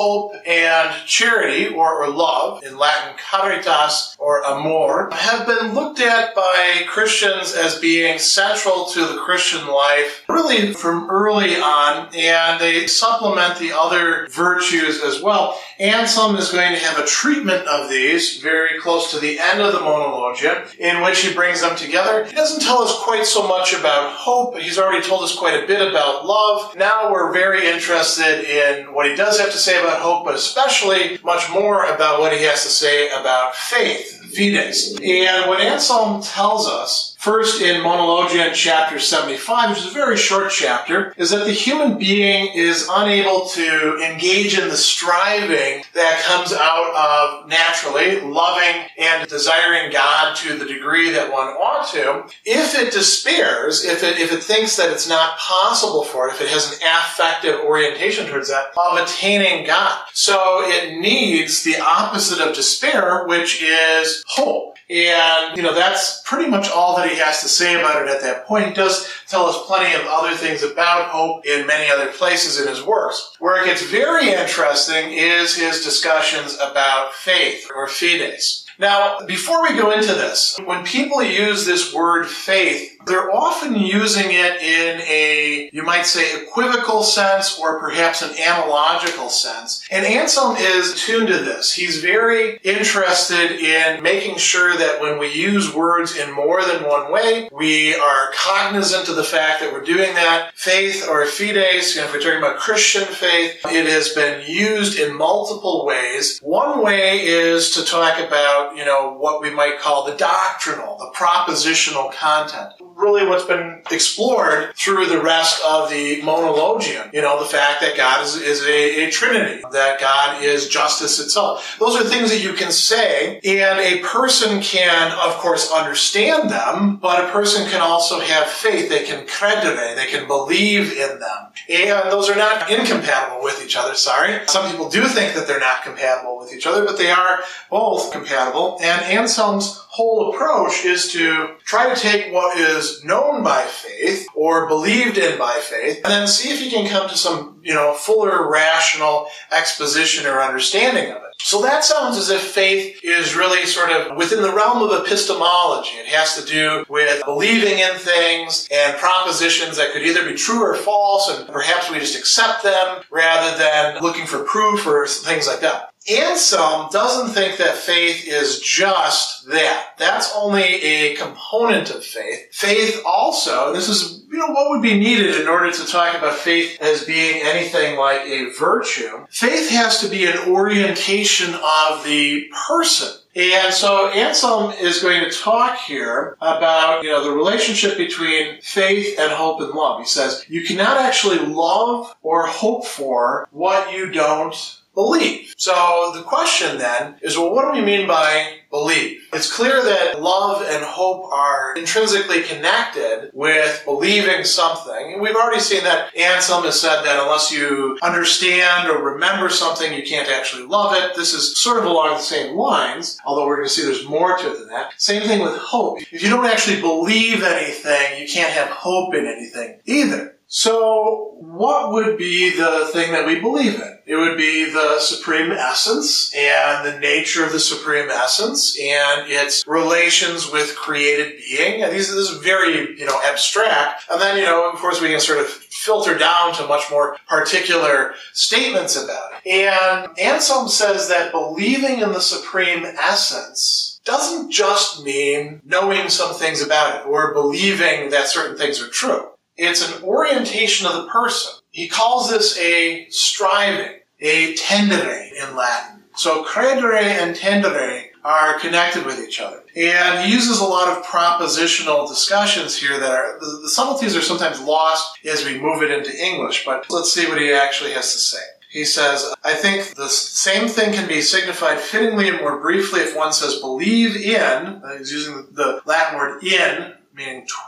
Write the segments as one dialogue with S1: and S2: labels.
S1: hope, and charity, or, or, love, in Latin caritas or amor, have been looked at by Christians as being central to the Christian life really from early on, and they supplement the other virtues as well. Anselm is going to have a treatment of these very close to the end of the Monologion, in which he brings them together. He doesn't tell us quite so much about hope. He's already told us quite a bit about love. Now we're very interested in what he does have to say about hope, but especially much more about what he has to say about faith, fides. And what Anselm tells us First, in Monologion chapter 75, which is a very short chapter, is that the human being is unable to engage in the striving that comes out of naturally loving and desiring God to the degree that one ought to. If it despairs, if it, if it thinks that it's not possible for it, if it has an affective orientation towards that, of attaining God. So it needs the opposite of despair, which is hope. And, you know, that's pretty much all that he has to say about it at that point. He does tell us plenty of other things about hope in many other places in his works. Where it gets very interesting is his discussions about faith or fides. Now, before we go into this, when people use this word faith, they're often using it in a, you might say, equivocal sense or perhaps an analogical sense. And Anselm is tuned to this. He's very interested in making sure that when we use words in more than one way, we are cognizant of the fact that we're doing that. Faith or fides, you know, if we're talking about Christian faith, it has been used in multiple ways. One way is to talk about, you know, what we might call the doctrinal, the propositional content really what's been explored through the rest of the monologium. You know, the fact that God is, is a, a trinity, that God is justice itself. Those are things that you can say, and a person can, of course, understand them, but a person can also have faith. They can credere, they can believe in them. And those are not incompatible with each other, sorry. Some people do think that they're not compatible with each other, but they are both compatible. And Anselm's whole approach is to try to take what is known by faith or believed in by faith and then see if you can come to some, you know, fuller rational exposition or understanding of it. So that sounds as if faith is really sort of within the realm of epistemology. It has to do with believing in things and propositions that could either be true or false, and perhaps we just accept them rather than looking for proof or things like that. Anselm doesn't think that faith is just that. That's only a component of faith. Faith also, this is, you know, what would be needed in order to talk about faith as being anything like a virtue. Faith has to be an orientation of the person. And so Anselm is going to talk here about, you know, the relationship between faith and hope and love. He says, you cannot actually love or hope for what you don't believe. So the question then is, well, what do we mean by believe? It's clear that love and hope are intrinsically connected with believing something. And we've already seen that Anselm has said that unless you understand or remember something, you can't actually love it. This is sort of along the same lines, although we're going to see there's more to it than that. Same thing with hope. If you don't actually believe anything, you can't have hope in anything either. So, what would be the thing that we believe in? It would be the supreme essence and the nature of the supreme essence and its relations with created being. And these this is very, you know, abstract. And then, you know, of course, we can sort of filter down to much more particular statements about it. And Anselm says that believing in the supreme essence doesn't just mean knowing some things about it or believing that certain things are true. It's an orientation of the person. He calls this a striving, a tendere in Latin. So credere and tendere are connected with each other. And he uses a lot of propositional discussions here that are, the, the subtleties are sometimes lost as we move it into English, but let's see what he actually has to say. He says, I think the same thing can be signified fittingly and more briefly if one says believe in, he's using the Latin word in,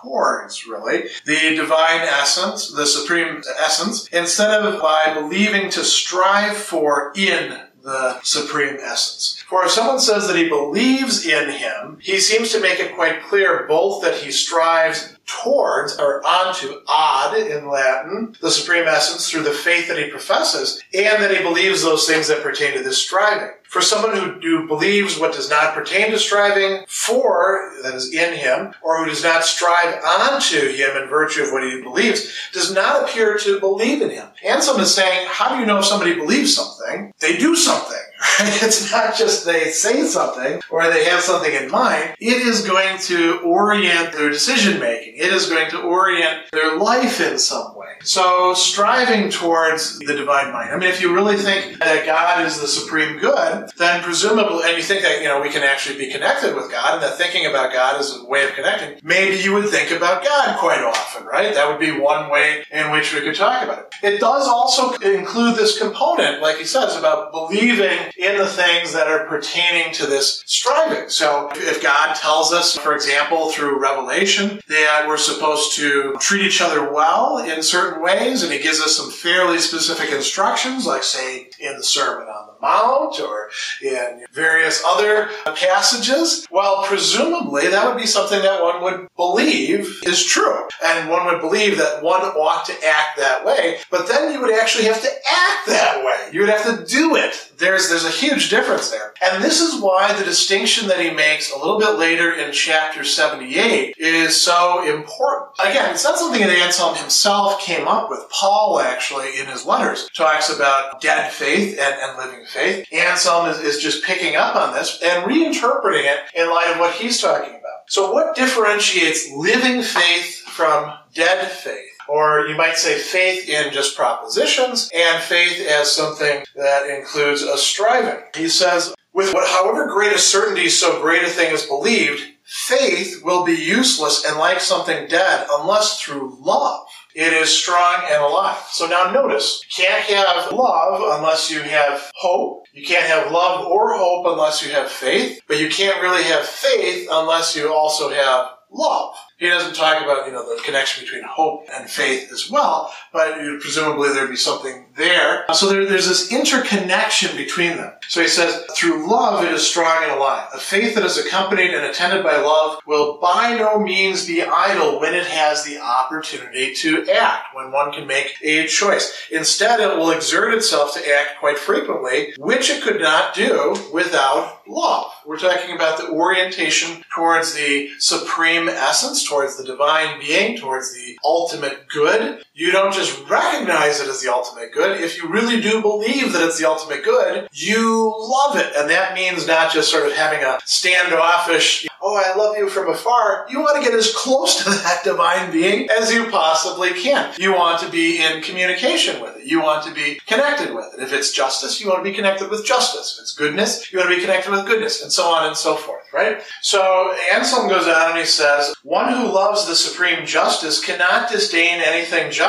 S1: towards, really, the divine essence, the supreme essence, instead of by believing to strive for in the supreme essence. For if someone says that he believes in him, he seems to make it quite clear both that he strives towards or onto ad in Latin, the supreme essence through the faith that he professes, and that he believes those things that pertain to this striving. For someone who, who believes what does not pertain to striving for, that is in him, or who does not strive onto him in virtue of what he believes, does not appear to believe in him. Anselm is saying, how do you know if somebody believes something? They do something. It's not just they say something or they have something in mind. It is going to orient their decision making. It is going to orient their life in some way. So striving towards the divine mind. I mean, if you really think that God is the supreme good, then presumably, and you think that, you know, we can actually be connected with God and that thinking about God is a way of connecting, maybe you would think about God quite often, right? That would be one way in which we could talk about it. It does also include this component, like he says, about believing in the things that are pertaining to this striving. So if God tells us, for example, through Revelation, that we're supposed to treat each other well in certain ways, and he gives us some fairly specific instructions, like say in the Sermon on the Mount or in various other passages, well, presumably that would be something that one would believe is true. And one would believe that one ought to act that way, but then you would actually have to act that way. You would have to do it. There's, there's a huge difference there. And this is why the distinction that he makes a little bit later in chapter 78 is so important. Again, it's not something that Anselm himself came up with. Paul actually, in his letters, talks about dead faith and, and living faith. Anselm is, is just picking up on this and reinterpreting it in light of what he's talking about. So what differentiates living faith from dead faith? Or you might say faith in just propositions and faith as something that includes a striving. He says, with what, however great a certainty so great a thing is believed, faith will be useless and like something dead unless through love it is strong and alive. So now notice, you can't have love unless you have hope. You can't have love or hope unless you have faith. But you can't really have faith unless you also have love. He doesn't talk about, you know, the connection between hope and faith as well, but presumably there'd be something there. So there, there's this interconnection between them. So he says, through love it is strong and alive. A faith that is accompanied and attended by love will by no means be idle when it has the opportunity to act, when one can make a choice. Instead, it will exert itself to act quite frequently, which it could not do without love. We're talking about the orientation towards the supreme essence, towards the divine being, towards the ultimate good. You don't just recognize it as the ultimate good. If you really do believe that it's the ultimate good, you love it. And that means not just sort of having a standoffish, oh, I love you from afar. You want to get as close to that divine being as you possibly can. You want to be in communication with it. You want to be connected with it. If it's justice, you want to be connected with justice. If it's goodness, you want to be connected with goodness, and so on and so forth, right? So Anselm goes on and he says, one who loves the supreme justice cannot disdain anything just,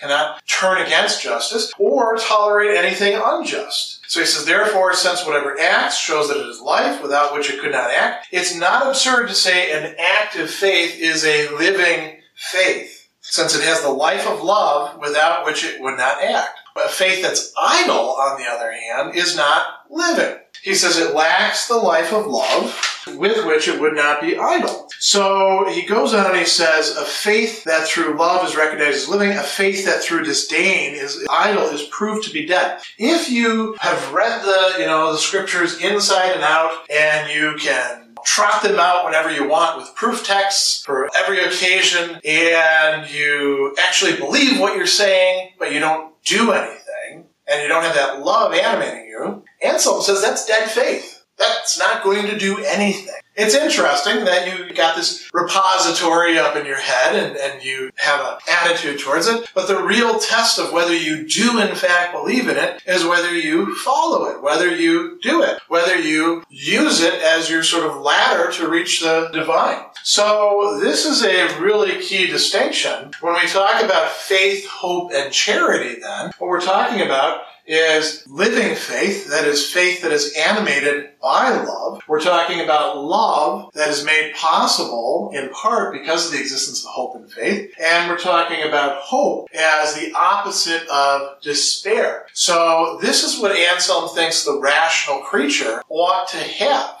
S1: cannot turn against justice, or tolerate anything unjust. So he says, therefore, since whatever acts shows that it is life without which it could not act, it's not absurd to say an active faith is a living faith, since it has the life of love without which it would not act. A faith that's idle, on the other hand, is not living. He says it lacks the life of love with which it would not be idle. So he goes on and he says, a faith that through love is recognized as living, a faith that through disdain is idle is proved to be dead. If you have read the, you know, the scriptures inside and out and you can trot them out whenever you want with proof texts for every occasion and you actually believe what you're saying, but you don't do anything and you don't have that love animating you, Anselm says that's dead faith. That's not going to do anything. It's interesting that you got this repository up in your head and, and you have an attitude towards it, but the real test of whether you do in fact believe in it is whether you follow it, whether you do it, whether you use it as your sort of ladder to reach the divine. So this is a really key distinction. When we talk about faith, hope, and charity then, what we're talking about is living faith, that is, faith that is animated by love. We're talking about love that is made possible in part because of the existence of hope and faith. And we're talking about hope as the opposite of despair. So this is what Anselm thinks the rational creature ought to have.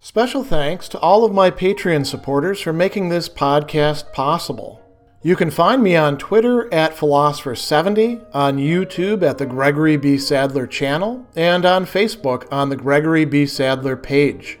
S1: Special thanks to all of my Patreon supporters for making this podcast possible. You can find me on Twitter at Philosopher70, on YouTube at the Gregory B. Sadler channel, and on Facebook on the Gregory B. Sadler page.